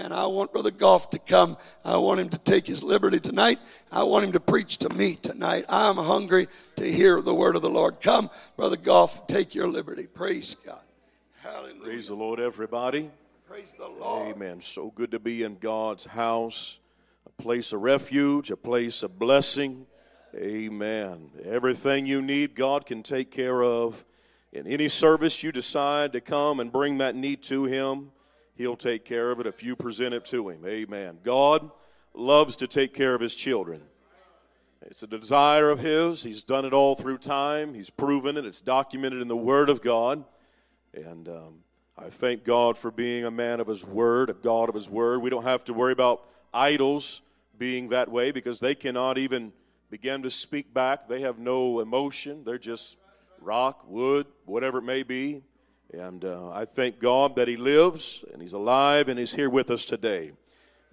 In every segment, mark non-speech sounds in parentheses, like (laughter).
Amen. I want Brother Goff to come. I want him to take his liberty tonight. I want him to preach to me tonight. I'm hungry to hear the word of the Lord. Come, Brother Goff, take your liberty. Praise God. Hallelujah. Praise the Lord, everybody. Praise the Lord. Amen. So good to be in God's house, a place of refuge, a place of blessing. Amen. Everything you need, God can take care of. In any service you decide to come and bring that need to Him, He'll take care of it if you present it to Him. Amen. God loves to take care of His children. It's a desire of His. He's done it all through time, He's proven it, it's documented in the Word of God. And um, I thank God for being a man of His Word, a God of His Word. We don't have to worry about idols being that way because they cannot even begin to speak back. They have no emotion, they're just rock, wood, whatever it may be. And uh, I thank God that He lives and He's alive and He's here with us today.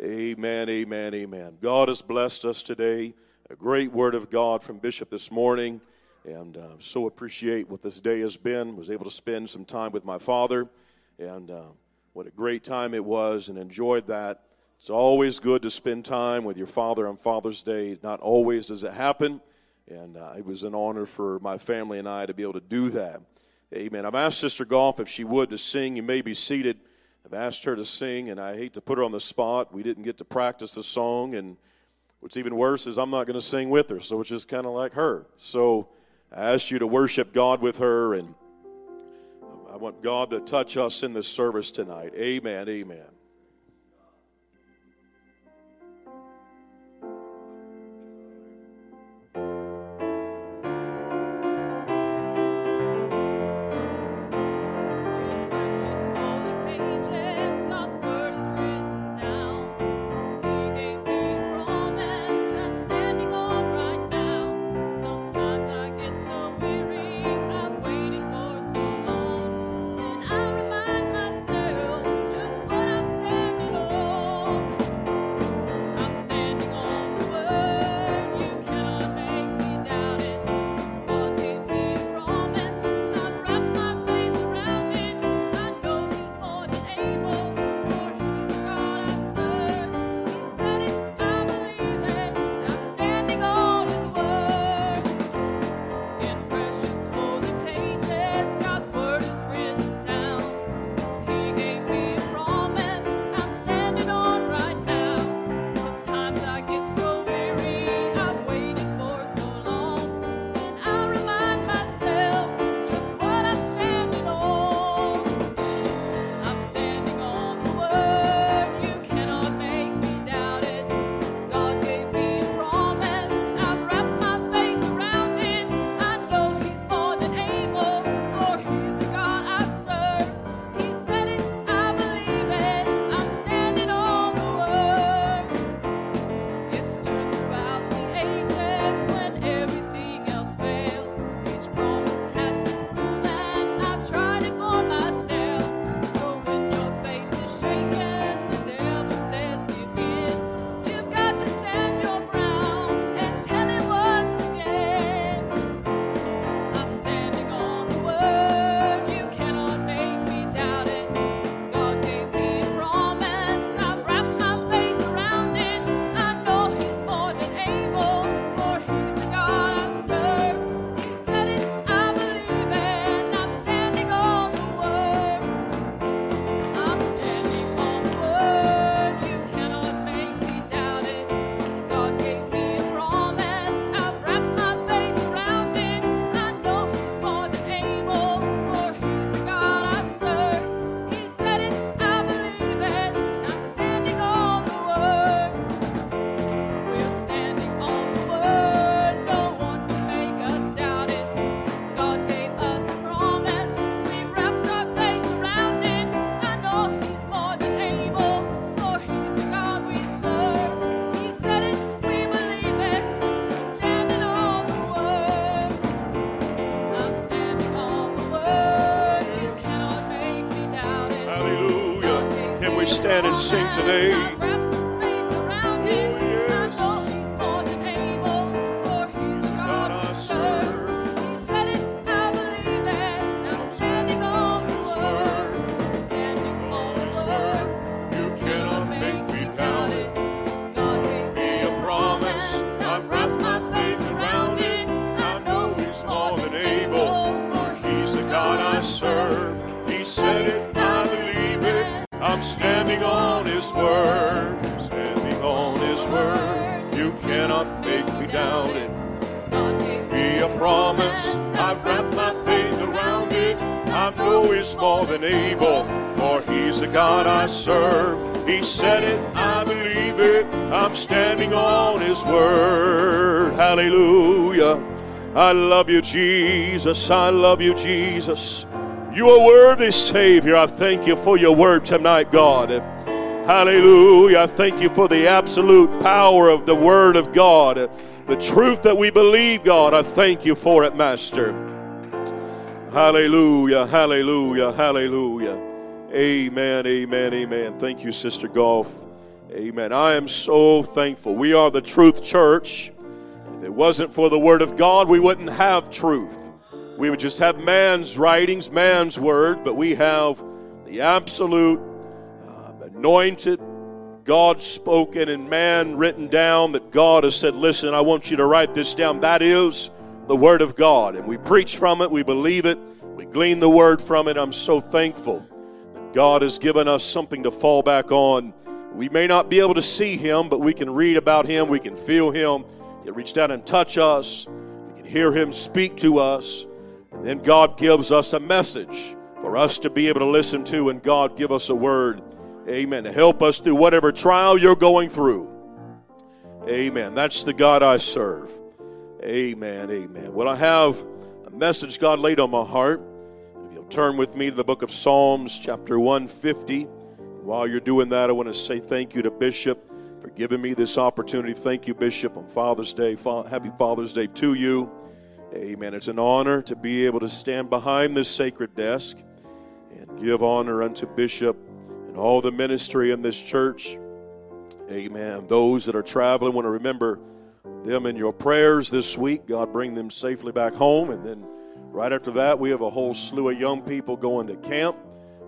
Amen, amen, amen. God has blessed us today. A great word of God from Bishop this morning. And uh, so appreciate what this day has been. Was able to spend some time with my father. And uh, what a great time it was and enjoyed that. It's always good to spend time with your father on Father's Day. Not always does it happen. And uh, it was an honor for my family and I to be able to do that. Amen. I've asked Sister Goff if she would to sing. You may be seated. I've asked her to sing, and I hate to put her on the spot. We didn't get to practice the song, and what's even worse is I'm not going to sing with her, so it's just kind of like her. So I asked you to worship God with her, and I want God to touch us in this service tonight. Amen. Amen. sing today. God I serve. He said it, I believe it. I'm standing on His word. Standing on His word. Cannot make me it. God gave me a promise. I've wrapped my faith around. I know He's more than able. For He's the God I serve. He said it. Be a promise, I've wrapped my faith around it. I know He's more than able, for He's the God I serve. He said it, I believe it. I'm standing on His word. Hallelujah. I love you, Jesus. I love you, Jesus. You are worthy, Savior. I thank you for your word tonight, God. Hallelujah. I thank you for the absolute power of the word of God. The truth that we believe, God. I thank you for it, Master. Hallelujah. Hallelujah. Hallelujah. Amen. Amen. Amen. Thank you, Sister Goff. Amen. I am so thankful. We are the Truth Church. If it wasn't for the Word of God, we wouldn't have truth. We would just have man's writings, man's word, but we have the absolute uh, anointed, God spoken, and man written down that God has said, Listen, I want you to write this down. That is the Word of God. And we preach from it, we believe it, we glean the Word from it. I'm so thankful that God has given us something to fall back on. We may not be able to see Him, but we can read about Him, we can feel Him can reach down and touch us. We can hear Him speak to us. And then God gives us a message for us to be able to listen to, and God give us a word. Amen. Help us through whatever trial you're going through. Amen. That's the God I serve. Amen. Amen. Well, I have a message God laid on my heart. If you'll turn with me to the book of Psalms, chapter 150. While you're doing that, I want to say thank you to Bishop for giving me this opportunity. Thank you, Bishop, on Father's Day. Happy Father's Day to you. Amen. It's an honor to be able to stand behind this sacred desk and give honor unto Bishop and all the ministry in this church. Amen. Those that are traveling want to remember them in your prayers this week. God bring them safely back home. And then right after that, we have a whole slew of young people going to camp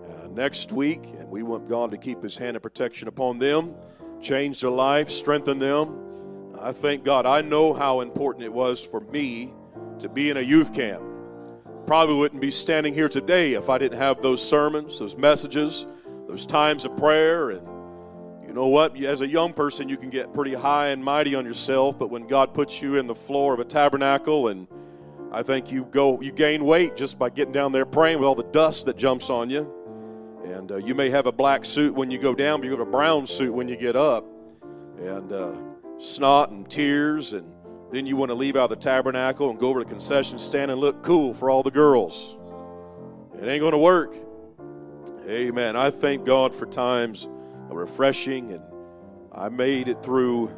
uh, next week. And we want God to keep his hand of protection upon them change their life, strengthen them. I thank God. I know how important it was for me to be in a youth camp. Probably wouldn't be standing here today if I didn't have those sermons, those messages, those times of prayer. And you know what? As a young person, you can get pretty high and mighty on yourself, but when God puts you in the floor of a tabernacle and I think you go, you gain weight just by getting down there praying with all the dust that jumps on you. And uh, you may have a black suit when you go down, but you have a brown suit when you get up. And uh, snot and tears. And then you want to leave out the tabernacle and go over to the concession stand and look cool for all the girls. It ain't going to work. Amen. I thank God for times of refreshing. And I made it through,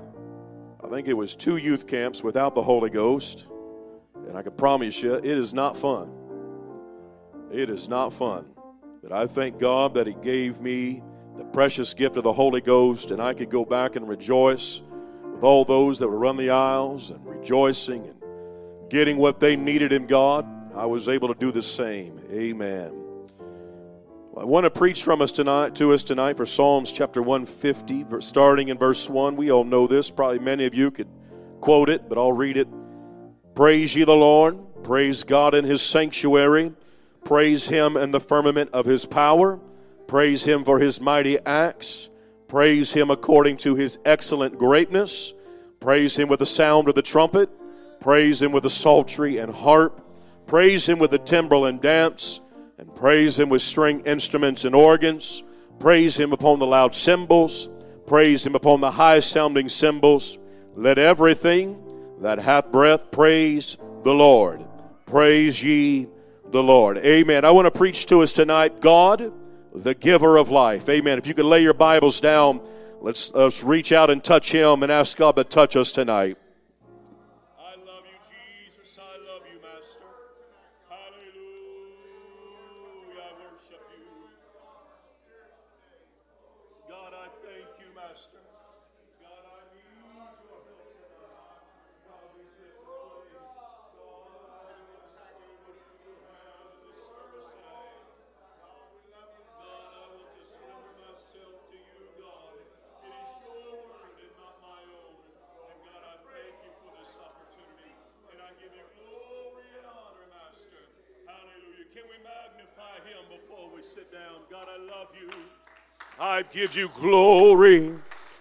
I think it was two youth camps without the Holy Ghost. And I can promise you, it is not fun. It is not fun. But I thank God that He gave me the precious gift of the Holy Ghost, and I could go back and rejoice with all those that would run the aisles and rejoicing and getting what they needed in God. I was able to do the same. Amen. Well, I want to preach from us tonight to us tonight for Psalms chapter 150, starting in verse 1. We all know this. Probably many of you could quote it, but I'll read it. Praise ye the Lord. Praise God in his sanctuary. Praise him in the firmament of his power. Praise him for his mighty acts. Praise him according to his excellent greatness. Praise him with the sound of the trumpet. Praise him with the psaltery and harp. Praise him with the timbrel and dance. And praise him with string instruments and organs. Praise him upon the loud cymbals. Praise him upon the high sounding cymbals. Let everything that hath breath praise the Lord. Praise ye the Lord. Amen. I want to preach to us tonight God, the giver of life. Amen. If you could lay your Bibles down, let's, let's reach out and touch Him and ask God to touch us tonight. Give you glory.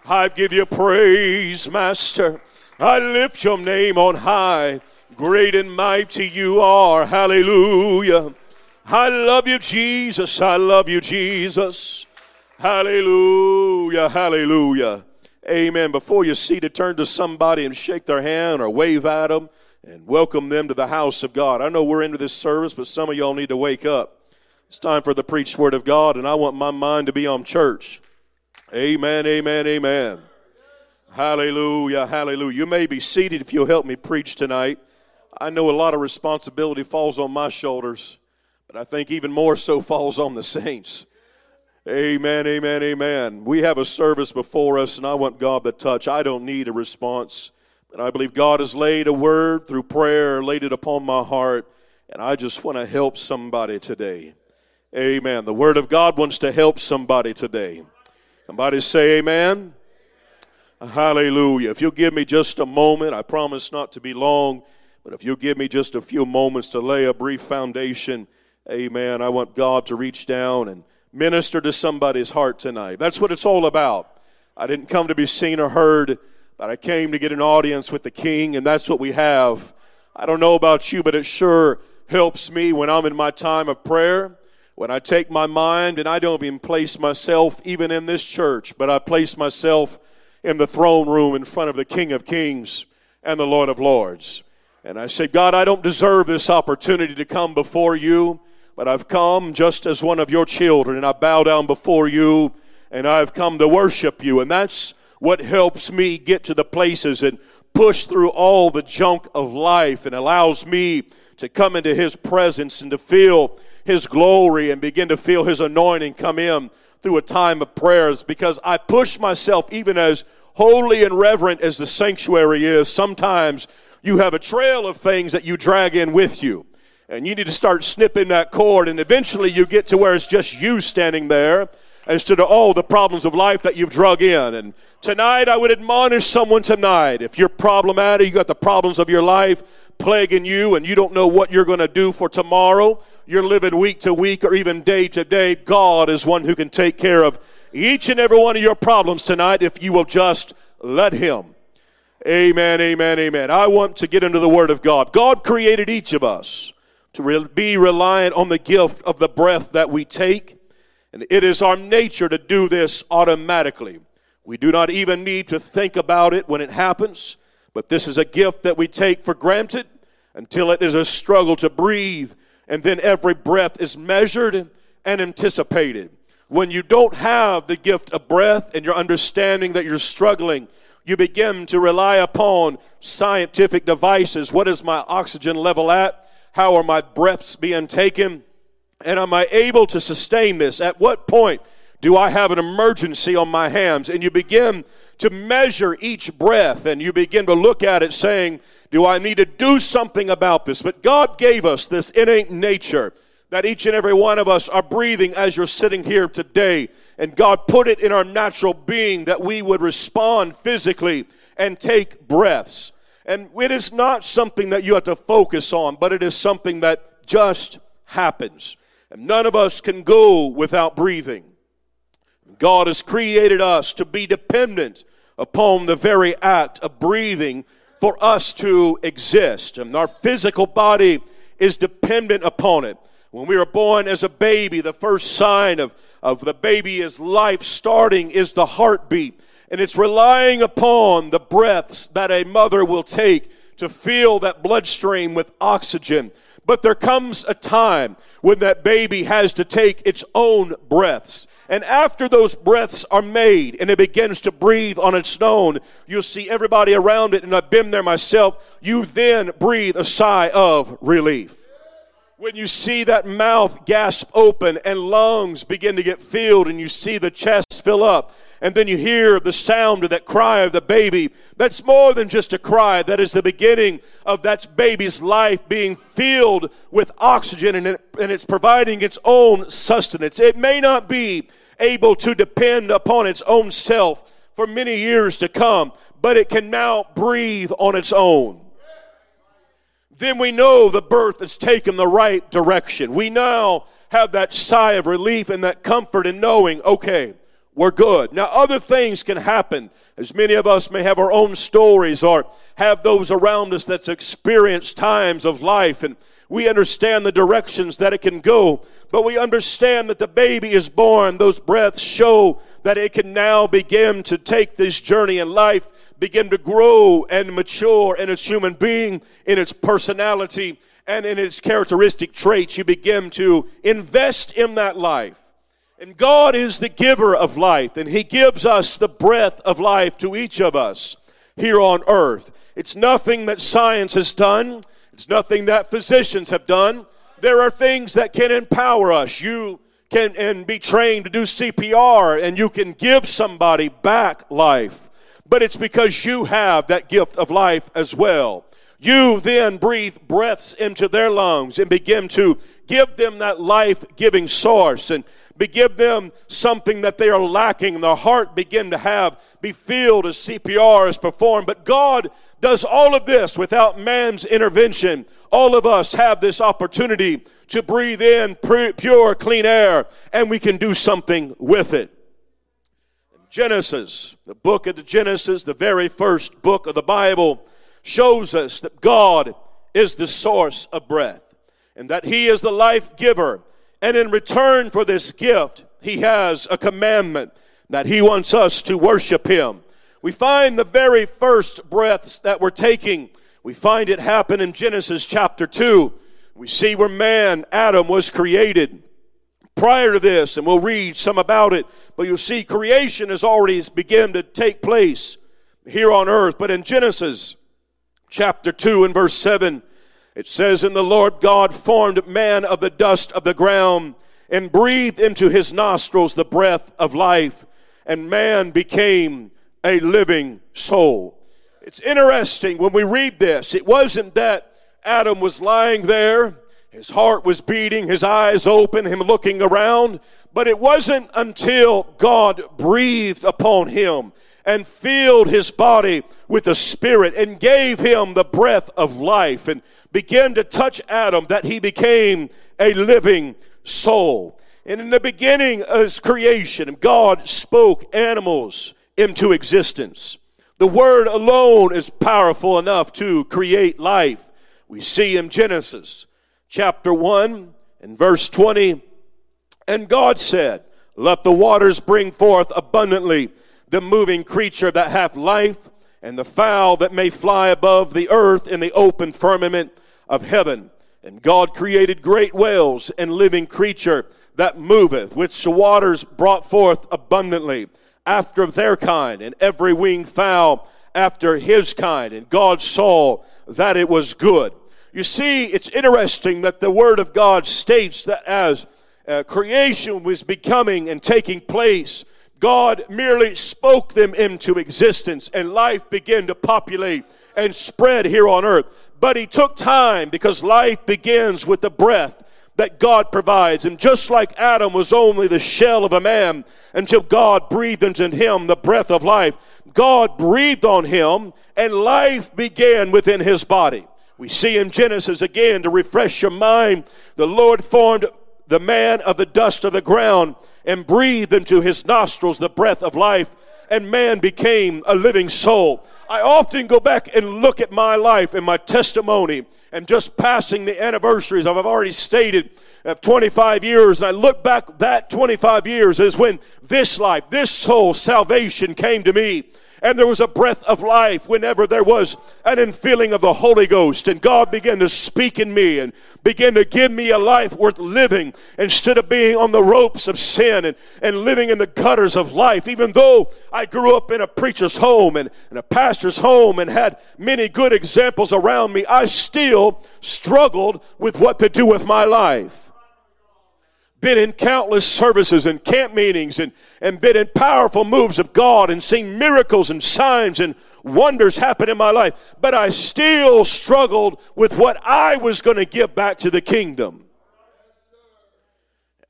I give you praise, Master. I lift your name on high. Great and mighty you are. Hallelujah. I love you, Jesus. I love you, Jesus. Hallelujah. Hallelujah. Amen. Before you see to turn to somebody and shake their hand or wave at them and welcome them to the house of God. I know we're into this service, but some of y'all need to wake up. It's time for the preached word of God, and I want my mind to be on church. Amen, amen, amen. Hallelujah, hallelujah. You may be seated if you'll help me preach tonight. I know a lot of responsibility falls on my shoulders, but I think even more so falls on the saints. Amen, amen, amen. We have a service before us, and I want God to touch. I don't need a response, but I believe God has laid a word through prayer, laid it upon my heart, and I just want to help somebody today. Amen. The Word of God wants to help somebody today. Somebody say, Amen. Hallelujah. If you'll give me just a moment, I promise not to be long, but if you'll give me just a few moments to lay a brief foundation, amen. I want God to reach down and minister to somebody's heart tonight. That's what it's all about. I didn't come to be seen or heard, but I came to get an audience with the King, and that's what we have. I don't know about you, but it sure helps me when I'm in my time of prayer when I take my mind and I don't even place myself even in this church, but I place myself in the throne room in front of the King of Kings and the Lord of Lords. And I say, God, I don't deserve this opportunity to come before you, but I've come just as one of your children, and I bow down before you, and I've come to worship you. And that's what helps me get to the places and push through all the junk of life and allows me to come into His presence and to feel His glory and begin to feel His anointing come in through a time of prayers because I push myself, even as holy and reverent as the sanctuary is, sometimes you have a trail of things that you drag in with you. And you need to start snipping that cord, and eventually you get to where it's just you standing there instead of all the problems of life that you've drug in. And tonight, I would admonish someone tonight if you're problematic, you got the problems of your life, plaguing you and you don't know what you're going to do for tomorrow, you're living week to week or even day to day, God is one who can take care of each and every one of your problems tonight if you will just let Him. Amen, amen, amen. I want to get into the Word of God. God created each of us to re- be reliant on the gift of the breath that we take, and it is our nature to do this automatically. We do not even need to think about it when it happens. But this is a gift that we take for granted until it is a struggle to breathe, and then every breath is measured and anticipated. When you don't have the gift of breath and you're understanding that you're struggling, you begin to rely upon scientific devices. What is my oxygen level at? How are my breaths being taken? And am I able to sustain this? At what point do I have an emergency on my hands? And you begin to measure each breath and you begin to look at it saying, Do I need to do something about this? But God gave us this innate nature that each and every one of us are breathing as you're sitting here today. And God put it in our natural being that we would respond physically and take breaths. And it is not something that you have to focus on, but it is something that just happens. And none of us can go without breathing. God has created us to be dependent upon the very act of breathing for us to exist. And our physical body is dependent upon it. When we are born as a baby, the first sign of, of the baby is life starting is the heartbeat. And it's relying upon the breaths that a mother will take to fill that bloodstream with oxygen. But there comes a time when that baby has to take its own breaths. And after those breaths are made and it begins to breathe on its own, you'll see everybody around it, and I've been there myself. You then breathe a sigh of relief. When you see that mouth gasp open and lungs begin to get filled, and you see the chest fill up, and then you hear the sound of that cry of the baby, that's more than just a cry. That is the beginning of that baby's life being filled with oxygen and, it, and it's providing its own sustenance. It may not be able to depend upon its own self for many years to come, but it can now breathe on its own. Then we know the birth has taken the right direction. We now have that sigh of relief and that comfort in knowing, okay, we're good. Now, other things can happen, as many of us may have our own stories or have those around us that's experienced times of life, and we understand the directions that it can go. But we understand that the baby is born. Those breaths show that it can now begin to take this journey in life, begin to grow and mature in its human being, in its personality, and in its characteristic traits. You begin to invest in that life. And God is the giver of life, and He gives us the breath of life to each of us here on earth. It's nothing that science has done, it's nothing that physicians have done. There are things that can empower us. You can and be trained to do CPR, and you can give somebody back life. But it's because you have that gift of life as well. You then breathe breaths into their lungs and begin to give them that life giving source. And give them something that they are lacking. The heart begin to have, be filled as CPR is performed. But God does all of this without man's intervention. All of us have this opportunity to breathe in pure, clean air, and we can do something with it. Genesis, the book of the Genesis, the very first book of the Bible, shows us that God is the source of breath and that He is the life giver and in return for this gift, he has a commandment that he wants us to worship him. We find the very first breaths that we're taking, we find it happen in Genesis chapter 2. We see where man, Adam, was created. Prior to this, and we'll read some about it, but you'll see creation has already begun to take place here on earth. But in Genesis chapter 2 and verse 7, it says, And the Lord God formed man of the dust of the ground and breathed into his nostrils the breath of life, and man became a living soul. It's interesting when we read this, it wasn't that Adam was lying there, his heart was beating, his eyes open, him looking around, but it wasn't until God breathed upon him and filled his body with the Spirit and gave him the breath of life and began to touch Adam that he became a living soul. And in the beginning of his creation, God spoke animals into existence. The word alone is powerful enough to create life. We see in Genesis chapter 1 and verse 20, and God said, Let the waters bring forth abundantly the moving creature that hath life, and the fowl that may fly above the earth in the open firmament of heaven. And God created great whales and living creature that moveth, which the waters brought forth abundantly after their kind, and every winged fowl after his kind. And God saw that it was good. You see, it's interesting that the Word of God states that as uh, creation was becoming and taking place, God merely spoke them into existence and life began to populate and spread here on earth. But He took time because life begins with the breath that God provides. And just like Adam was only the shell of a man until God breathed into him the breath of life, God breathed on him and life began within his body. We see in Genesis again to refresh your mind, the Lord formed the man of the dust of the ground and breathed into his nostrils the breath of life, and man became a living soul. I often go back and look at my life and my testimony and just passing the anniversaries I've already stated of 25 years and I look back that 25 years is when this life, this soul salvation came to me and there was a breath of life whenever there was an infilling of the Holy Ghost. And God began to speak in me and began to give me a life worth living instead of being on the ropes of sin and, and living in the gutters of life. Even though I grew up in a preacher's home and, and a pastor's home and had many good examples around me, I still struggled with what to do with my life been in countless services and camp meetings and, and been in powerful moves of God and seen miracles and signs and wonders happen in my life. But I still struggled with what I was going to give back to the kingdom.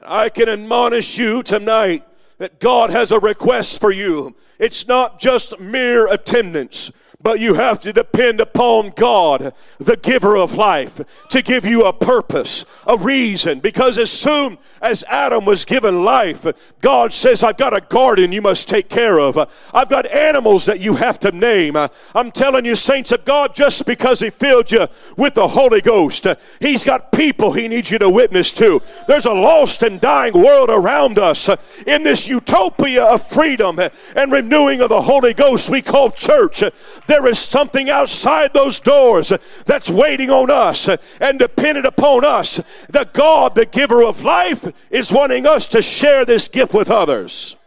I can admonish you tonight that God has a request for you. It's not just mere attendance, but you have to depend upon God, the giver of life, to give you a purpose, a reason. Because as soon as Adam was given life, God says, I've got a garden you must take care of. I've got animals that you have to name. I'm telling you, saints of God, just because He filled you with the Holy Ghost, He's got people He needs you to witness to. There's a lost and dying world around us in this utopia of freedom and renewing of the Holy Ghost we call church. There is something outside those doors that's waiting on us and dependent upon us. The God, the giver of life, is wanting us to share this gift with others.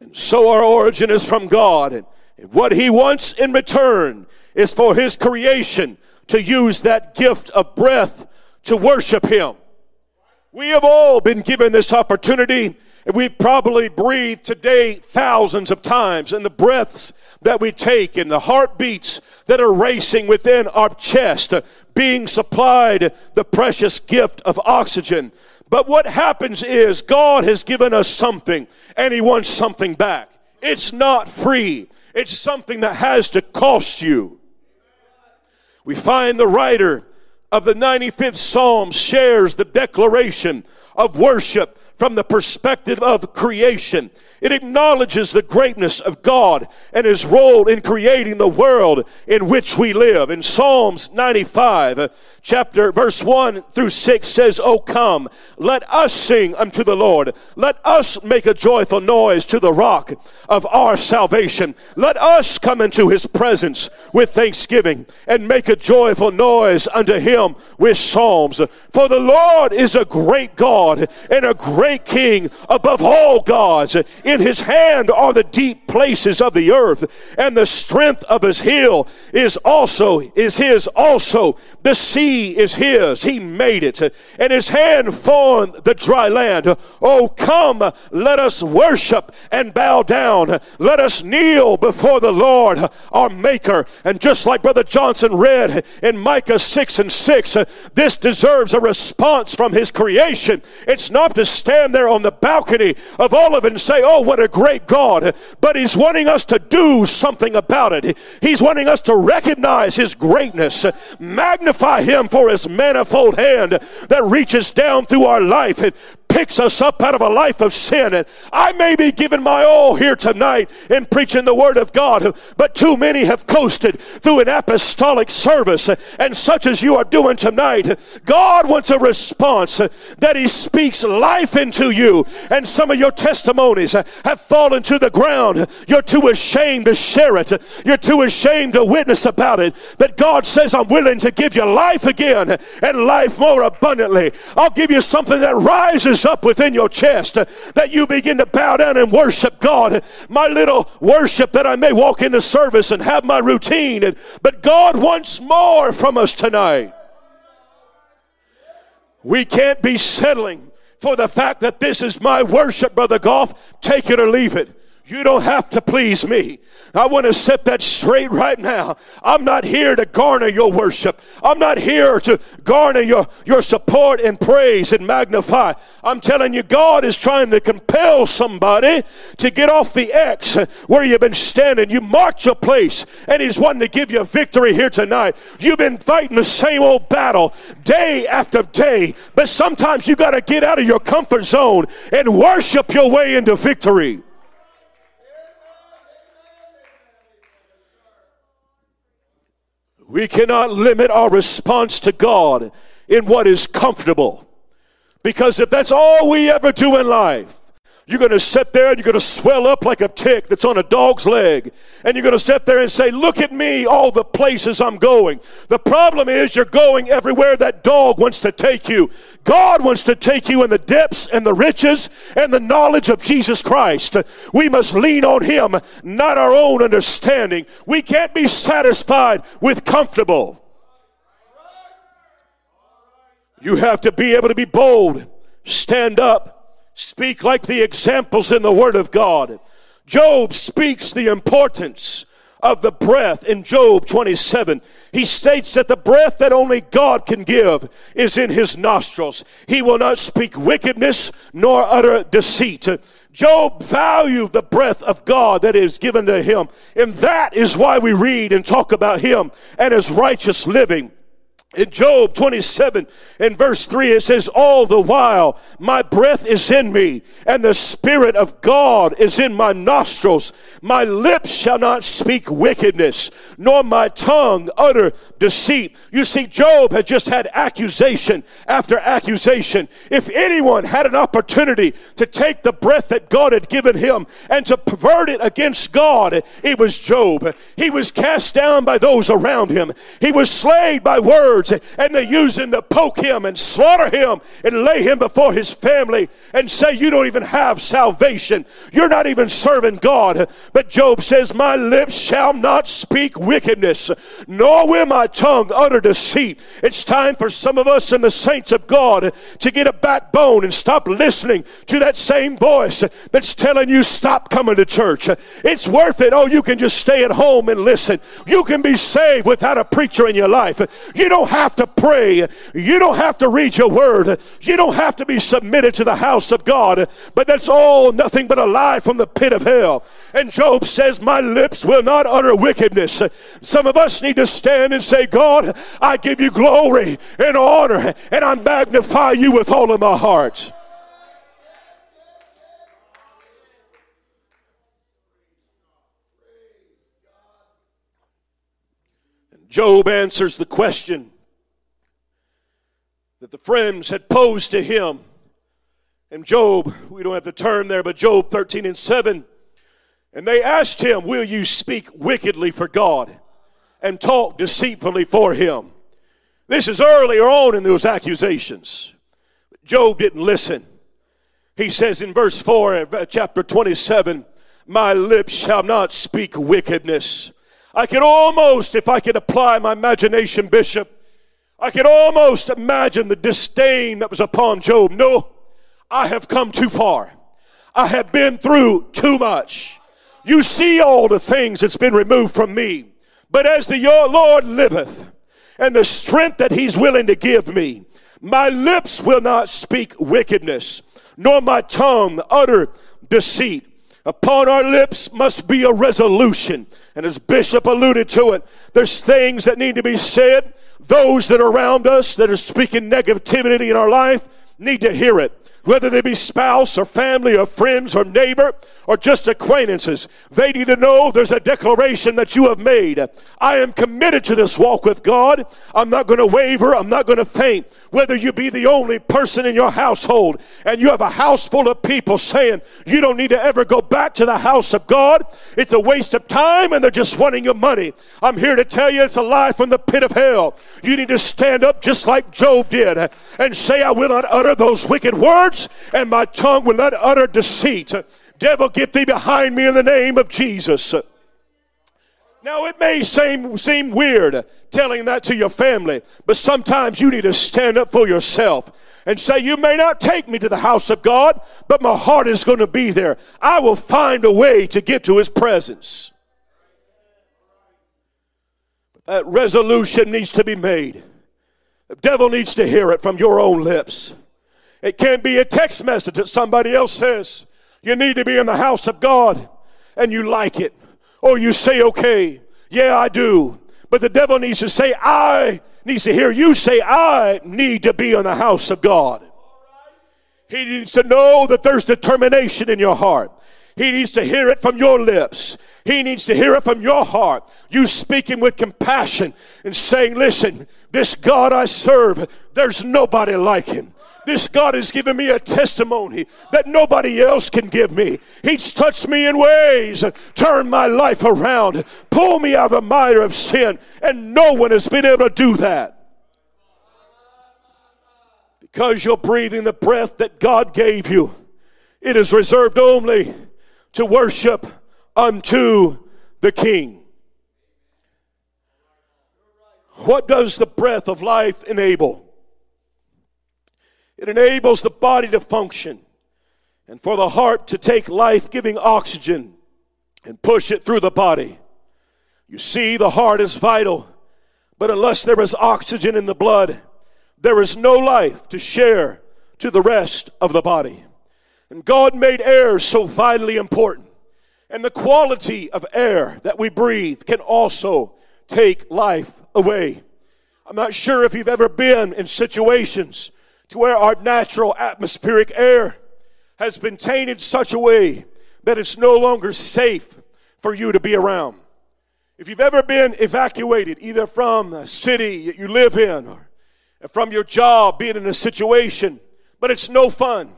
And so our origin is from God. And what He wants in return is for His creation to use that gift of breath to worship Him. We have all been given this opportunity and we've probably breathed today thousands of times, and the breaths that we take and the heartbeats that are racing within our chest, uh, being supplied the precious gift of oxygen. But what happens is God has given us something, and He wants something back. It's not free, it's something that has to cost you. We find the writer of the 95th Psalm shares the declaration of worship from the perspective of creation. It acknowledges the greatness of God and his role in creating the world in which we live. In Psalms 95, uh, chapter verse 1 through 6 says, "O come, let us sing unto the Lord. Let us make a joyful noise to the rock of our salvation. Let us come into his presence with thanksgiving and make a joyful noise unto him with psalms. For the Lord is a great God and a great king above all gods. In his hand are the deep places of the earth, and the strength of his heel is also is his also. The sea is his. He made it, and his hand formed the dry land. Oh, come, let us worship and bow down. Let us kneel before the Lord, our Maker. And just like Brother Johnson read in Micah 6 and 6, this deserves a response from his creation. It's not to stand there on the balcony of Olive and say, Oh, what a great God. But He's wanting us to do something about it. He's wanting us to recognize His greatness, magnify Him for His manifold hand that reaches down through our life and picks us up out of a life of sin. And I may be giving my all here tonight in preaching the Word of God, but too many have coasted through an apostolic service, and such as you are doing tonight. God wants a response that He speaks life into you, and some of your testimonies have fallen to the ground. You're too ashamed to share it, you're too ashamed to witness about it. But God says, I'm willing to give you life again and life more abundantly. I'll give you something that rises up within your chest, that you begin to bow down and worship God. My little worship that I may walk into service and have my routine, And, but God wants more from us tonight. We can't be settling for the fact that this is my worship, Brother Goff. Take it or leave it. You don't have to please me. I want to set that straight right now. I'm not here to garner your worship. I'm not here to garner your, your support and praise and magnify. I'm telling you, God is trying to compel somebody to get off the X where you've been standing. You marked your place, and He's wanting to give you victory here tonight. You've been fighting the same old battle day after day, but sometimes you got to get out of your comfort zone and worship your way into victory. We cannot limit our response to God in what is comfortable. Because if that's all we ever do in life, you're going to sit there and you're going to swell up like a tick that's on a dog's leg. And you're going to sit there and say, Look at me, all the places I'm going. The problem is you're going everywhere that dog wants to take you. God wants to take you in the depths and the riches and the knowledge of Jesus Christ. We must lean on Him, not our own understanding. We can't be satisfied with comfortable. You have to be able to be bold, stand up Speak like the examples in the Word of God. Job speaks the importance of the breath in Job 27. He states that the breath that only God can give is in his nostrils. He will not speak wickedness nor utter deceit. Job valued the breath of God that is given to him. And that is why we read and talk about him and his righteous living. In Job 27 in verse 3, it says, All the while my breath is in me, and the Spirit of God is in my nostrils. My lips shall not speak wickedness, nor my tongue utter deceit. You see, Job had just had accusation after accusation. If anyone had an opportunity to take the breath that God had given him and to pervert it against God, it was Job. He was cast down by those around him, he was slain by words words and they use him to poke him and slaughter him and lay him before his family and say, You don't even have salvation. You're not even serving God. But Job says, My lips shall not speak wickedness, nor will my tongue utter deceit. It's time for some of us and the saints of God to get a backbone and stop listening to that same voice that's telling you, Stop coming to church. It's worth it. Oh, you can just stay at home and listen. You can be saved without a preacher in your life. You don't have to pray. You don't have to read your word. You don't have to be submitted to the house of God. But that's all nothing but a lie from the pit of hell. And Job says, My lips will not utter wickedness. Some of us need to stand and say, God, I give you glory and honor, and I magnify you with all of my heart. Job answers the question that the friends had posed to him. And Job, we don't have to turn there, but Job 13 and 7. And they asked him, Will you speak wickedly for God and talk deceitfully for him? This is earlier on in those accusations. Job didn't listen. He says in verse 4 of chapter 27, My lips shall not speak wickedness. I could almost, if I could apply my imagination, Bishop, I can almost imagine the disdain that was upon Job. No, I have come too far. I have been through too much. You see all the things that's been removed from me. But as the your Lord liveth, and the strength that he's willing to give me, my lips will not speak wickedness, nor my tongue utter deceit. Upon our lips must be a resolution. And as Bishop alluded to it, there's things that need to be said. Those that are around us that are speaking negativity in our life need to hear it whether they be spouse or family or friends or neighbor or just acquaintances. They need to know there's a declaration that you have made. I am committed to this walk with God. I'm not going to waver. I'm not going to faint. Whether you be the only person in your household and you have a house full of people saying you don't need to ever go back to the house of God, it's a waste of time and they're just wanting your money. I'm here to tell you it's a lie from the pit of hell. You need to stand up just like Job did and say, I will not utter those wicked words and my tongue will not utter deceit. Devil, get thee behind me in the name of Jesus. Now, it may seem, seem weird telling that to your family, but sometimes you need to stand up for yourself and say, You may not take me to the house of God, but my heart is going to be there. I will find a way to get to his presence. That resolution needs to be made. The devil needs to hear it from your own lips. It can't be a text message that somebody else says. You need to be in the house of God and you like it. Or you say, okay, yeah, I do. But the devil needs to say, I needs to hear you say, I need to be in the house of God. He needs to know that there's determination in your heart. He needs to hear it from your lips. He needs to hear it from your heart. You speaking with compassion and saying, Listen, this God I serve, there's nobody like him. This God has given me a testimony that nobody else can give me. He's touched me in ways, turned my life around, pulled me out of the mire of sin, and no one has been able to do that. Because you're breathing the breath that God gave you, it is reserved only to worship unto the King. What does the breath of life enable? It enables the body to function and for the heart to take life giving oxygen and push it through the body. You see, the heart is vital, but unless there is oxygen in the blood, there is no life to share to the rest of the body. And God made air so vitally important. And the quality of air that we breathe can also take life away. I'm not sure if you've ever been in situations to where our natural atmospheric air has been tainted such a way that it's no longer safe for you to be around. If you've ever been evacuated, either from a city that you live in or from your job, being in a situation, but it's no fun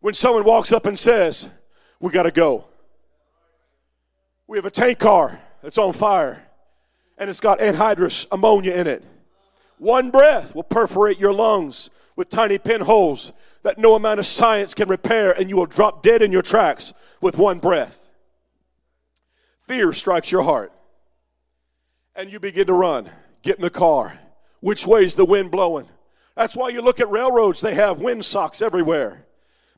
when someone walks up and says, We got to go. We have a tank car that's on fire and it's got anhydrous ammonia in it. One breath will perforate your lungs with tiny pinholes that no amount of science can repair, and you will drop dead in your tracks with one breath. Fear strikes your heart, and you begin to run. Get in the car. Which way's the wind blowing? That's why you look at railroads, they have wind socks everywhere.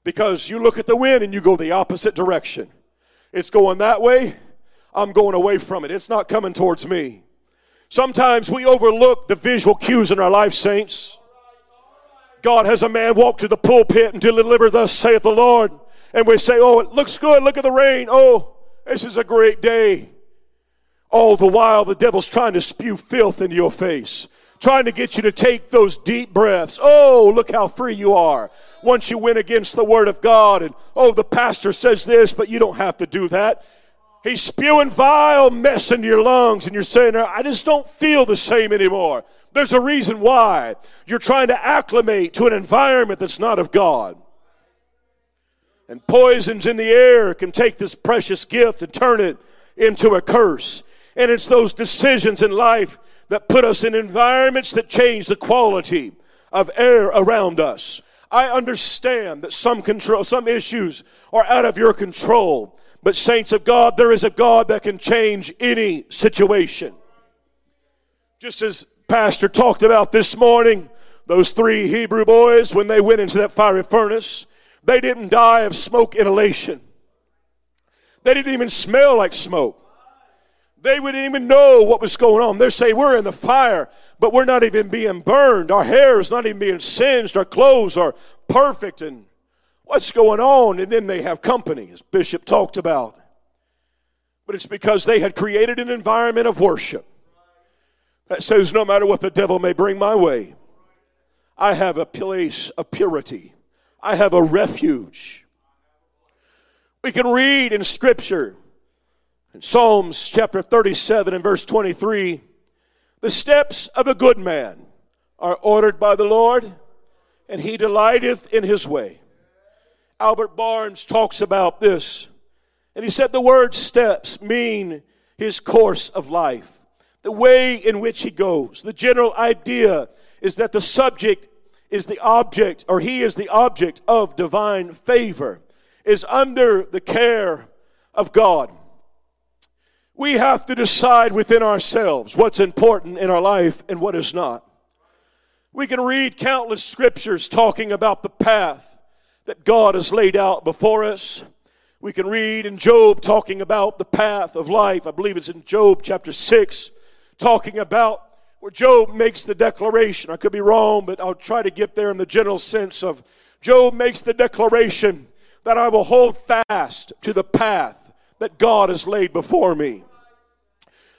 Because you look at the wind and you go the opposite direction. It's going that way, I'm going away from it. It's not coming towards me. Sometimes we overlook the visual cues in our life, saints. God has a man walk to the pulpit and deliver, Thus saith the Lord. And we say, Oh, it looks good. Look at the rain. Oh, this is a great day. All the while, the devil's trying to spew filth into your face, trying to get you to take those deep breaths. Oh, look how free you are. Once you went against the word of God, and oh, the pastor says this, but you don't have to do that. He's spewing vile mess into your lungs, and you're saying, I just don't feel the same anymore. There's a reason why. You're trying to acclimate to an environment that's not of God. And poisons in the air can take this precious gift and turn it into a curse. And it's those decisions in life that put us in environments that change the quality of air around us. I understand that some control, some issues are out of your control. But, saints of God, there is a God that can change any situation. Just as Pastor talked about this morning, those three Hebrew boys, when they went into that fiery furnace, they didn't die of smoke inhalation. They didn't even smell like smoke. They wouldn't even know what was going on. They say, We're in the fire, but we're not even being burned. Our hair is not even being singed. Our clothes are perfect and What's going on? And then they have company, as Bishop talked about. But it's because they had created an environment of worship that says no matter what the devil may bring my way, I have a place of purity. I have a refuge. We can read in Scripture, in Psalms chapter 37 and verse 23, the steps of a good man are ordered by the Lord, and he delighteth in his way. Albert Barnes talks about this. And he said the word steps mean his course of life, the way in which he goes. The general idea is that the subject is the object, or he is the object of divine favor, is under the care of God. We have to decide within ourselves what's important in our life and what is not. We can read countless scriptures talking about the path that God has laid out before us. We can read in Job talking about the path of life. I believe it's in Job chapter 6, talking about where Job makes the declaration. I could be wrong, but I'll try to get there in the general sense of Job makes the declaration that I will hold fast to the path that God has laid before me.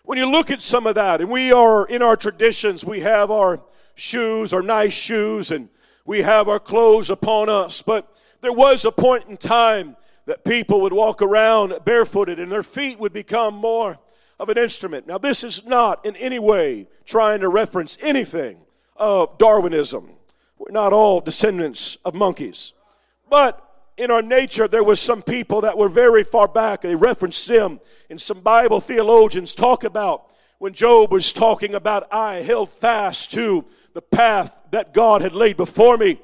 When you look at some of that, and we are in our traditions, we have our shoes, our nice shoes, and we have our clothes upon us, but there was a point in time that people would walk around barefooted and their feet would become more of an instrument. Now, this is not in any way trying to reference anything of Darwinism. We're not all descendants of monkeys. But in our nature, there was some people that were very far back. They referenced them, and some Bible theologians talk about when Job was talking about, I held fast to the path that God had laid before me.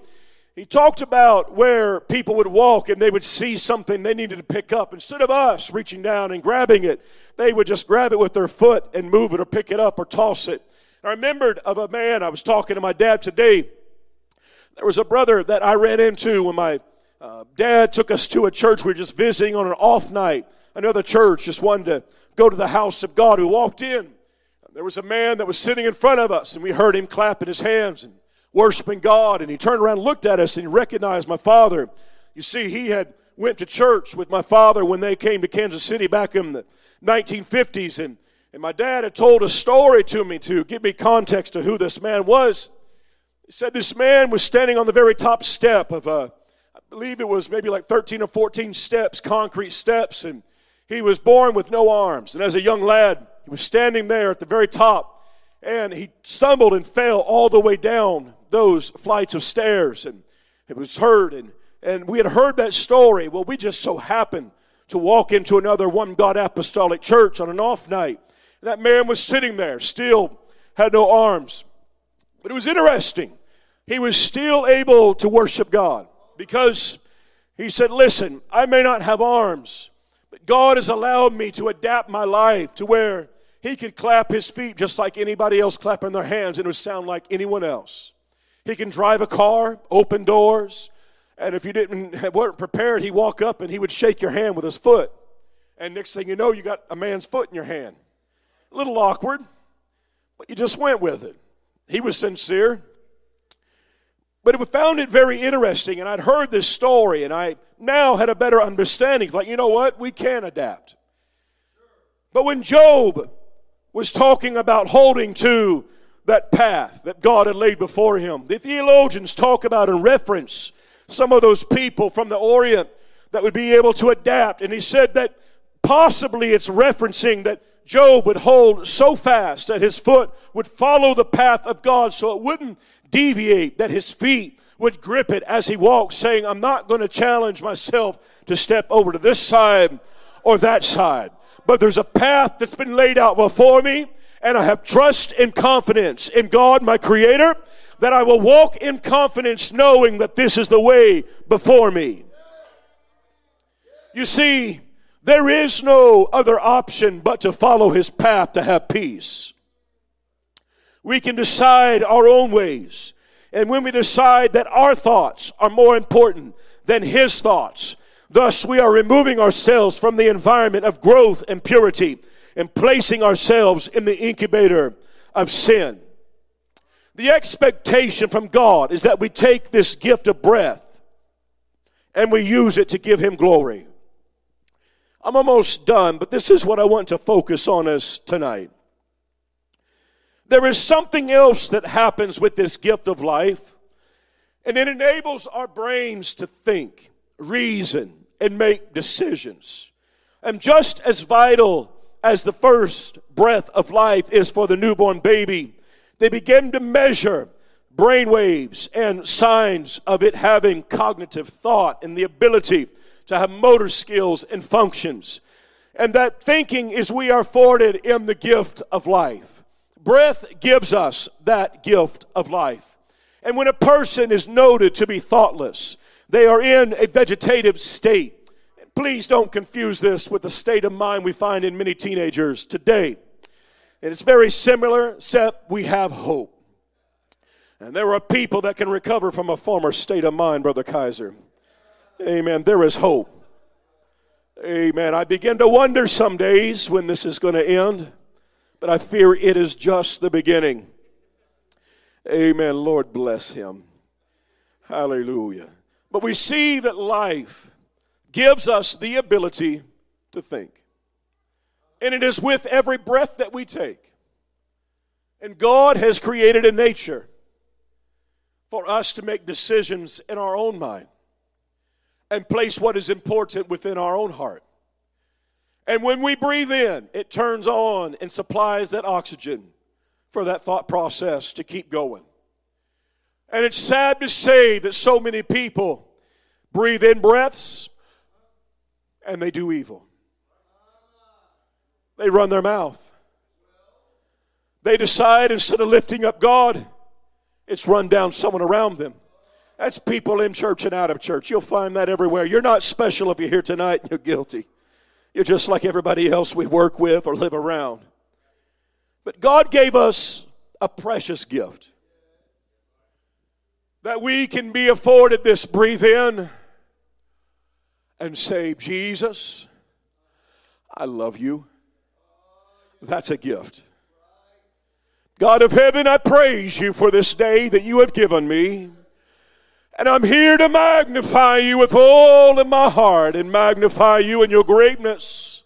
He talked about where people would walk and they would see something they needed to pick up. Instead of us reaching down and grabbing it, they would just grab it with their foot and move it or pick it up or toss it. I remembered of a man, I was talking to my dad today. There was a brother that I ran into when my uh, dad took us to a church. We were just visiting on an off night. Another church just wanted to go to the house of God. We walked in. There was a man that was sitting in front of us, and we heard him clapping his hands and worshiping God. And he turned around and looked at us and he recognized my father. You see, he had went to church with my father when they came to Kansas City back in the 1950s, and, and my dad had told a story to me to give me context to who this man was. He said this man was standing on the very top step of a, I believe it was maybe like 13 or 14 steps, concrete steps, and he was born with no arms. And as a young lad, he was standing there at the very top, and he stumbled and fell all the way down those flights of stairs, and it was hurt, and, and we had heard that story. Well, we just so happened to walk into another one God apostolic church on an off night. That man was sitting there, still had no arms. But it was interesting. He was still able to worship God because he said, Listen, I may not have arms, but God has allowed me to adapt my life to where he could clap his feet just like anybody else clapping their hands and it would sound like anyone else. He can drive a car, open doors, and if you didn't (laughs) weren't prepared, he'd walk up and he would shake your hand with his foot. And next thing you know, you got a man's foot in your hand. A little awkward, but you just went with it. He was sincere. But I found it very interesting, and I'd heard this story, and I now had a better understanding. It's like, you know what? We can adapt. But when Job was talking about holding to that path that God had laid before him, the theologians talk about and reference some of those people from the Orient that would be able to adapt. And he said that possibly it's referencing that Job would hold so fast that his foot would follow the path of God so it wouldn't deviate, that his feet would grip it as he walked, saying, I'm not going to challenge myself to step over to this side or that side. But there's a path that's been laid out before me, and I have trust and confidence in God, my Creator, that I will walk in confidence knowing that this is the way before me. You see, there is no other option but to follow his path to have peace. We can decide our own ways. And when we decide that our thoughts are more important than his thoughts, thus we are removing ourselves from the environment of growth and purity and placing ourselves in the incubator of sin. The expectation from God is that we take this gift of breath and we use it to give Him glory. I'm almost done, but this is what I want to focus on us tonight. There is something else that happens with this gift of life, and it enables our brains to think, reason, and make decisions. And just as vital as the first breath of life is for the newborn baby, they begin to measure brain waves and signs of it having cognitive thought and the ability to have motor skills and functions. And that thinking is we are afforded in the gift of life. Breath gives us that gift of life. And when a person is noted to be thoughtless, they are in a vegetative state. Please don't confuse this with the state of mind we find in many teenagers today. And it's very similar, except we have hope. And there are people that can recover from a former state of mind, Brother Kaiser. Amen. There is hope. Amen. I begin to wonder some days when this is going to end, but I fear it is just the beginning. Amen. Lord bless him. Hallelujah. But we see that life gives us the ability to think. And it is with every breath that we take. And God has created a nature for us to make decisions in our own mind and place what is important within our own heart. And when we breathe in, it turns on and supplies that oxygen for that thought process to keep going. And it's sad to say that so many people breathe in breaths and they do evil. They run their mouth. They decide instead of lifting up God, it's run down someone around them. That's people in church and out of church. You'll find that everywhere. You're not special if you're here tonight and you're guilty. You're just like everybody else we work with or live around. But God gave us a precious gift that we can be afforded this breathe in and say, Jesus, I love you. That's a gift. God of heaven, I praise you for this day that you have given me. And I'm here to magnify you with all of my heart and magnify you in your greatness.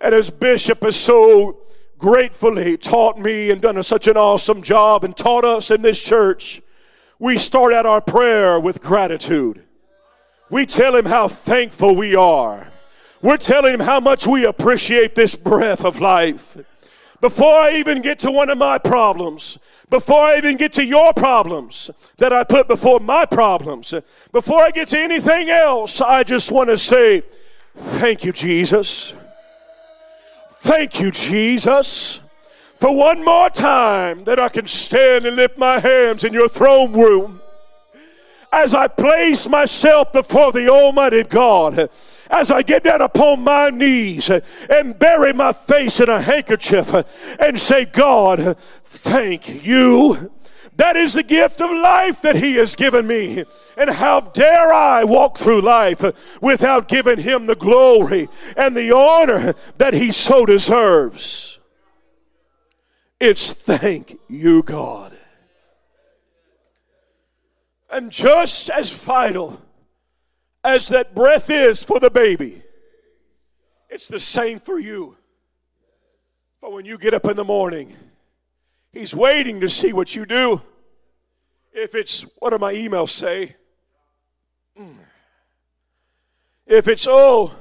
And as Bishop has so gratefully taught me and done such an awesome job and taught us in this church, we start out our prayer with gratitude. We tell him how thankful we are. We're telling him how much we appreciate this breath of life. Before I even get to one of my problems, before I even get to your problems that I put before my problems, before I get to anything else, I just want to say, Thank you, Jesus. Thank you, Jesus, for one more time that I can stand and lift my hands in your throne room as I place myself before the Almighty God, as I get down upon my knees and bury my face in a handkerchief and say, God, thank you. That is the gift of life that He has given me. And how dare I walk through life without giving Him the glory and the honor that He so deserves? It's thank you, God. And just as vital as that breath is for the baby, it's the same for you. For when you get up in the morning, He's waiting to see what you do. If it's, what do my emails say? Mm. If it's, oh,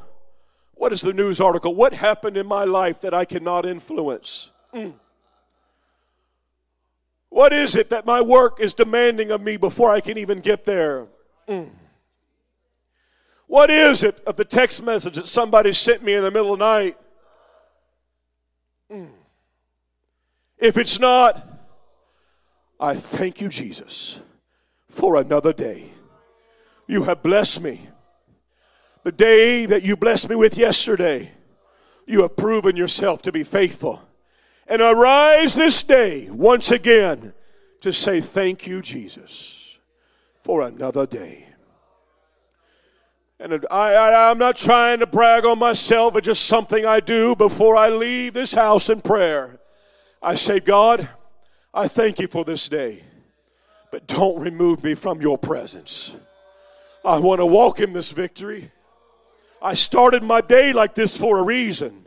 what is the news article? What happened in my life that I cannot influence? Mm. What is it that my work is demanding of me before I can even get there? Mm. What is it of the text message that somebody sent me in the middle of the night? Mm. If it's not, I thank you, Jesus, for another day. You have blessed me. The day that you blessed me with yesterday, you have proven yourself to be faithful. And arise this day once again to say thank you, Jesus, for another day. And I, I, I'm not trying to brag on myself, it's just something I do before I leave this house in prayer. I say, God, I thank you for this day, but don't remove me from your presence. I want to walk in this victory. I started my day like this for a reason.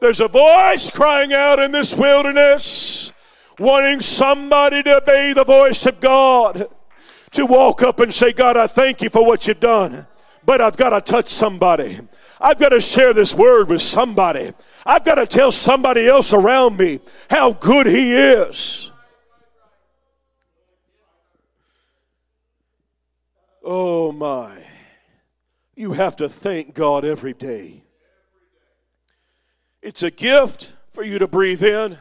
There's a voice crying out in this wilderness, wanting somebody to obey the voice of God, to walk up and say, God, I thank you for what you've done, but I've got to touch somebody. I've got to share this word with somebody. I've got to tell somebody else around me how good He is. Oh my. You have to thank God every day. It's a gift for you to breathe in.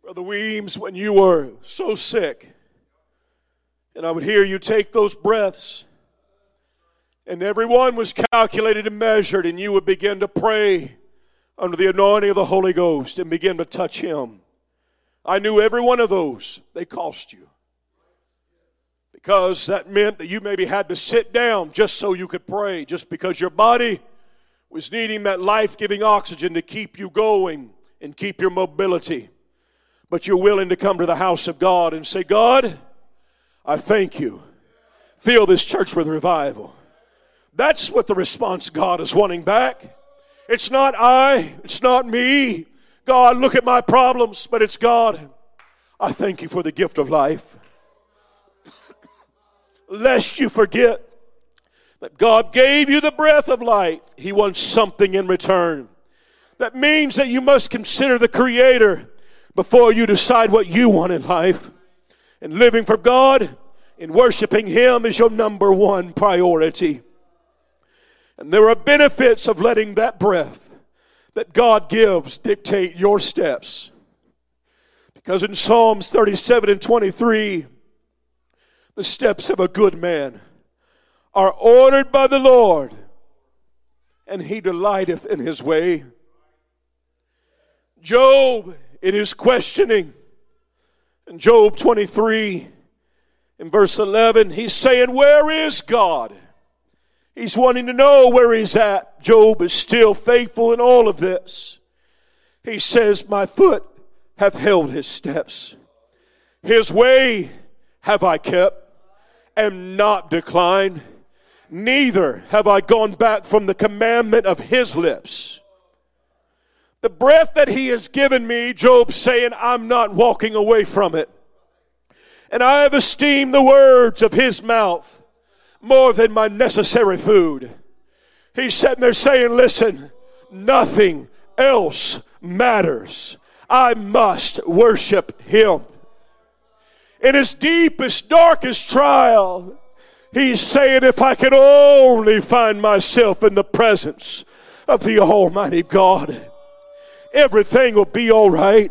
Brother Weems, when you were so sick, and I would hear you take those breaths, and everyone was calculated and measured, and you would begin to pray under the anointing of the Holy Ghost and begin to touch Him. I knew every one of those, they cost you. Because that meant that you maybe had to sit down just so you could pray, just because your body was needing that life giving oxygen to keep you going and keep your mobility. But you're willing to come to the house of God and say, God, I thank you. Fill this church with revival. That's what the response God is wanting back. It's not I, it's not me. God, look at my problems, but it's God. I thank you for the gift of life. (coughs) Lest you forget that God gave you the breath of life, He wants something in return. That means that you must consider the Creator before you decide what you want in life. And living for God and worshiping Him is your number one priority. And there are benefits of letting that breath that God gives dictate your steps. Because in Psalms 37 and 23, the steps of a good man are ordered by the Lord, and he delighteth in his way. Job, in his questioning, in Job 23, in verse 11, he's saying, Where is God? He's wanting to know where he's at. Job is still faithful in all of this. He says, My foot hath held his steps. His way have I kept am not declined, neither have I gone back from the commandment of his lips. The breath that he has given me, Job saying, I'm not walking away from it. And I have esteemed the words of his mouth more than my necessary food. He's sitting there saying, Listen, nothing else matters. I must worship him. In his deepest, darkest trial, he's saying, If I could only find myself in the presence of the Almighty God, everything will be all right.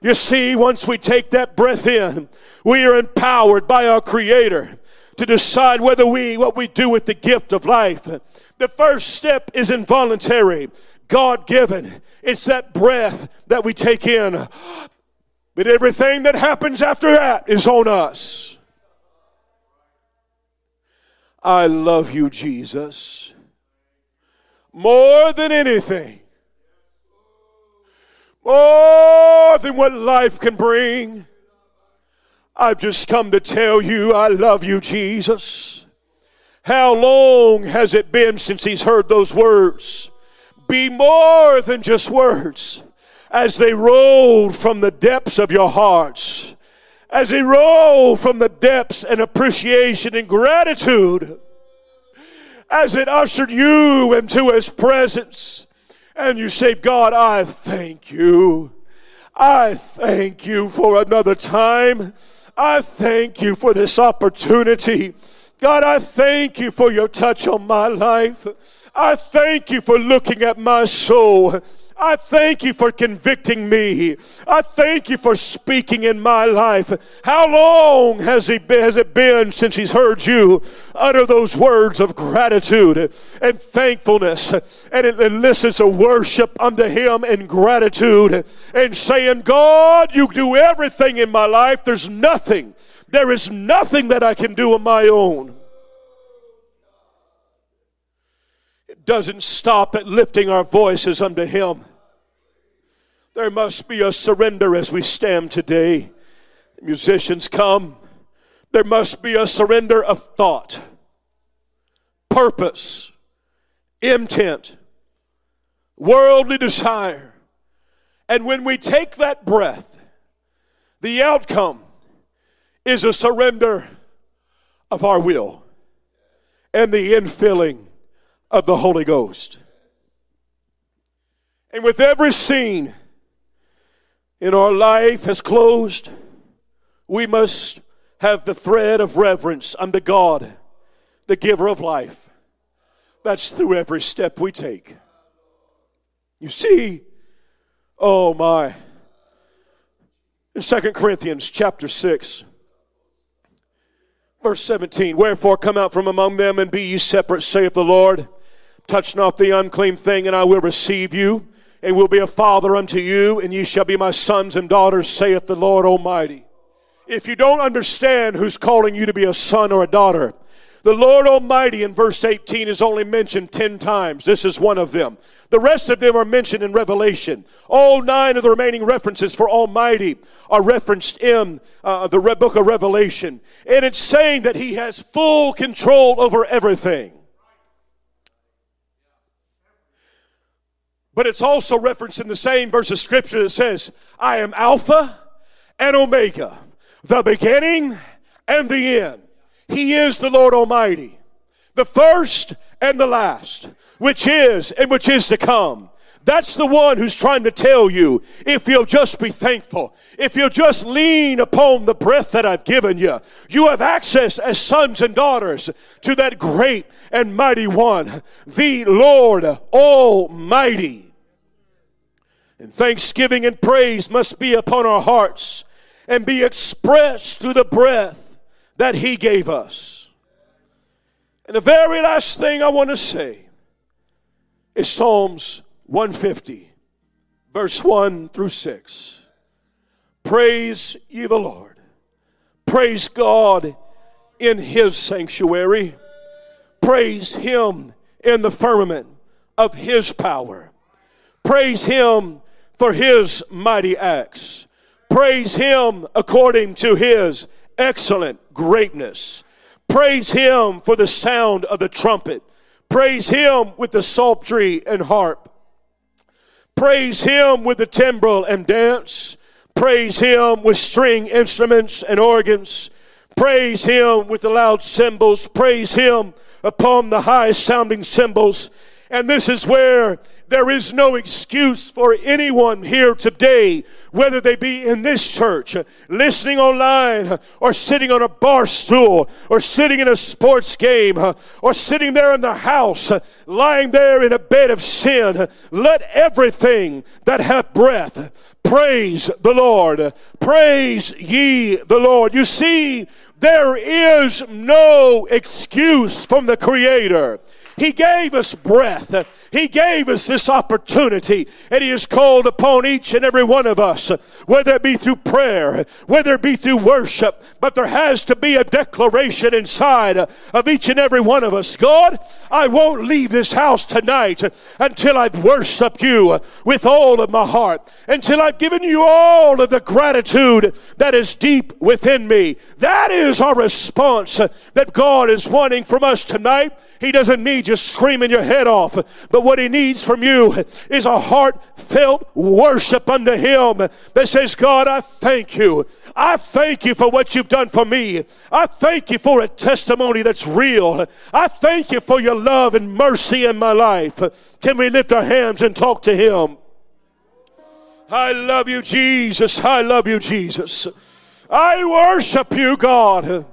You see, once we take that breath in, we are empowered by our Creator to decide whether we, what we do with the gift of life. The first step is involuntary, God given. It's that breath that we take in. But everything that happens after that is on us. I love you, Jesus, more than anything, more than what life can bring. I've just come to tell you I love you, Jesus. How long has it been since he's heard those words? Be more than just words as they roll from the depths of your hearts, as they roll from the depths and appreciation and gratitude, as it ushered you into his presence. And you say, God, I thank you. I thank you for another time. I thank you for this opportunity. God, I thank you for your touch on my life. I thank you for looking at my soul. I thank you for convicting me. I thank you for speaking in my life. How long has, he been, has it been since he's heard you utter those words of gratitude and thankfulness and it elicits a worship unto him in gratitude and saying, God, you do everything in my life. There's nothing, there is nothing that I can do on my own. It doesn't stop at lifting our voices unto him. There must be a surrender as we stand today. Musicians come. There must be a surrender of thought, purpose, intent, worldly desire. And when we take that breath, the outcome is a surrender of our will and the infilling of the Holy Ghost. And with every scene, in our life has closed, we must have the thread of reverence unto God, the giver of life. That's through every step we take. You see, oh my. In Second Corinthians chapter 6, verse 17, Wherefore come out from among them and be ye separate, saith the Lord. Touch not the unclean thing, and I will receive you and will be a father unto you, and ye shall be my sons and daughters, saith the Lord Almighty. If you don't understand who's calling you to be a son or a daughter, the Lord Almighty in verse 18 is only mentioned 10 times. This is one of them. The rest of them are mentioned in Revelation. All nine of the remaining references for Almighty are referenced in uh, the book of Revelation. And it's saying that He has full control over everything. But it's also referenced in the same verse of scripture that says, I am Alpha and Omega, the beginning and the end. He is the Lord Almighty, the first and the last, which is and which is to come. That's the one who's trying to tell you if you'll just be thankful, if you'll just lean upon the breath that I've given you, you have access as sons and daughters to that great and mighty one, the Lord Almighty. And thanksgiving and praise must be upon our hearts and be expressed through the breath that He gave us. And the very last thing I want to say is Psalms 150, verse 1 through 6. Praise ye the Lord. Praise God in his sanctuary. Praise him in the firmament of his power. Praise him for his mighty acts. Praise him according to his excellent greatness. Praise him for the sound of the trumpet. Praise him with the psaltery and harp. Praise him with the timbrel and dance. Praise him with string instruments and organs. Praise him with the loud cymbals. Praise him upon the high sounding cymbals. And this is where there is no excuse for anyone here today, whether they be in this church, listening online, or sitting on a bar stool, or sitting in a sports game, or sitting there in the house, lying there in a bed of sin. Let everything that hath breath praise the Lord. Praise ye the Lord. You see, there is no excuse from the Creator. He gave us breath. He gave us this opportunity, and He has called upon each and every one of us, whether it be through prayer, whether it be through worship, but there has to be a declaration inside of each and every one of us. God, I won't leave this house tonight until I've worshiped you with all of my heart, until I've given you all of the gratitude that is deep within me. That is our response that God is wanting from us tonight. He doesn't need you screaming your head off, but what he needs from you is a heartfelt worship unto him that says, God, I thank you. I thank you for what you've done for me. I thank you for a testimony that's real. I thank you for your love and mercy in my life. Can we lift our hands and talk to him? I love you, Jesus. I love you, Jesus. I worship you, God.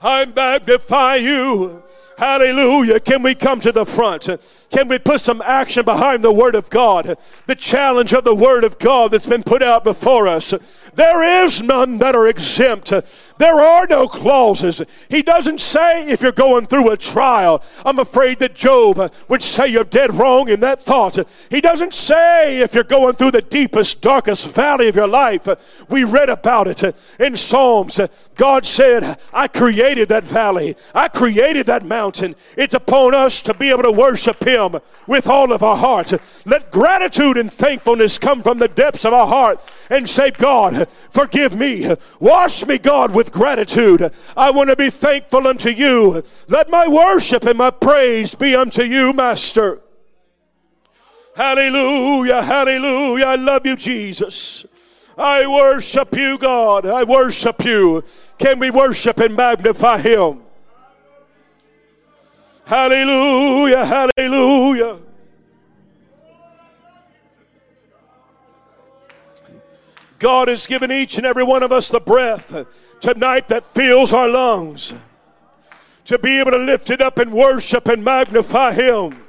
I magnify you. Hallelujah. Can we come to the front? Can we put some action behind the Word of God? The challenge of the Word of God that's been put out before us. There is none that are exempt. There are no clauses. He doesn't say if you're going through a trial. I'm afraid that Job would say you're dead wrong in that thought. He doesn't say if you're going through the deepest, darkest valley of your life. We read about it in Psalms. God said, I created that valley. I created that mountain. It's upon us to be able to worship Him with all of our heart. Let gratitude and thankfulness come from the depths of our heart and say, God, forgive me. Wash me, God, with gratitude. I want to be thankful unto you. Let my worship and my praise be unto you, Master. Hallelujah, hallelujah. I love you, Jesus. I worship you, God. I worship you. Can we worship and magnify Him? Hallelujah, hallelujah. God has given each and every one of us the breath tonight that fills our lungs to be able to lift it up and worship and magnify Him.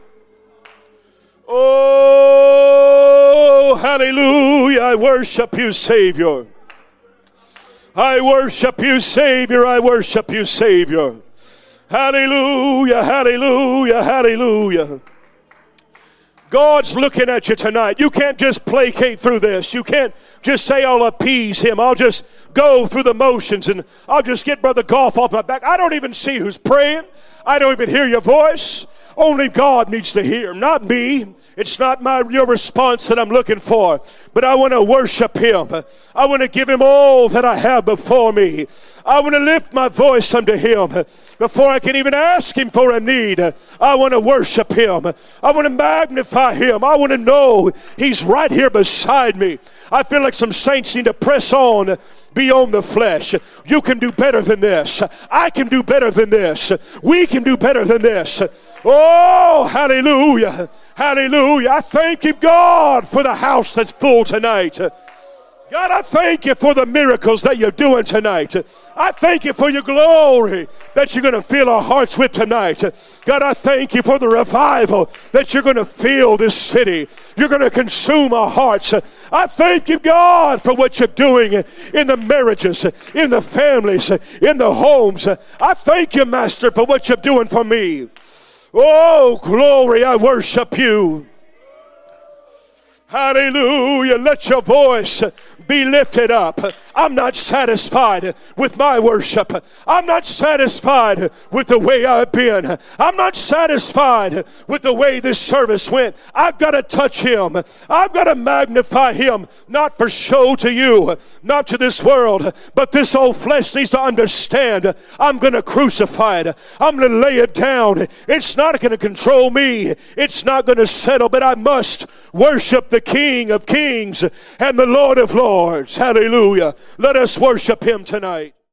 Oh, hallelujah. I worship you, Savior. I worship you, Savior. I worship you, Savior. Hallelujah, hallelujah, hallelujah. God's looking at you tonight. You can't just placate through this. You can't just say, I'll appease him. I'll just go through the motions and I'll just get Brother Goff off my back. I don't even see who's praying. I don't even hear your voice. Only God needs to hear, not me. It's not my your response that I'm looking for, but I want to worship Him. I want to give Him all that I have before me. I want to lift my voice unto Him before I can even ask Him for a need. I want to worship Him. I want to magnify Him. I want to know He's right here beside me. I feel like some saints need to press on beyond the flesh. You can do better than this. I can do better than this. We can do better than this. Oh, hallelujah. Hallelujah. I thank you, God, for the house that's full tonight. God, I thank you for the miracles that you're doing tonight. I thank you for your glory that you're going to fill our hearts with tonight. God, I thank you for the revival that you're going to fill this city. You're going to consume our hearts. I thank you, God, for what you're doing in the marriages, in the families, in the homes. I thank you, Master, for what you're doing for me. Oh, glory, I worship you. Hallelujah. Let your voice be lifted up. I'm not satisfied with my worship. I'm not satisfied with the way I've been. I'm not satisfied with the way this service went. I've got to touch him. I've got to magnify him, not for show to you, not to this world, but this old flesh needs to understand I'm going to crucify it. I'm going to lay it down. It's not going to control me. It's not going to settle, but I must worship the King of Kings and the Lord of Lords. Hallelujah. Let us worship him tonight.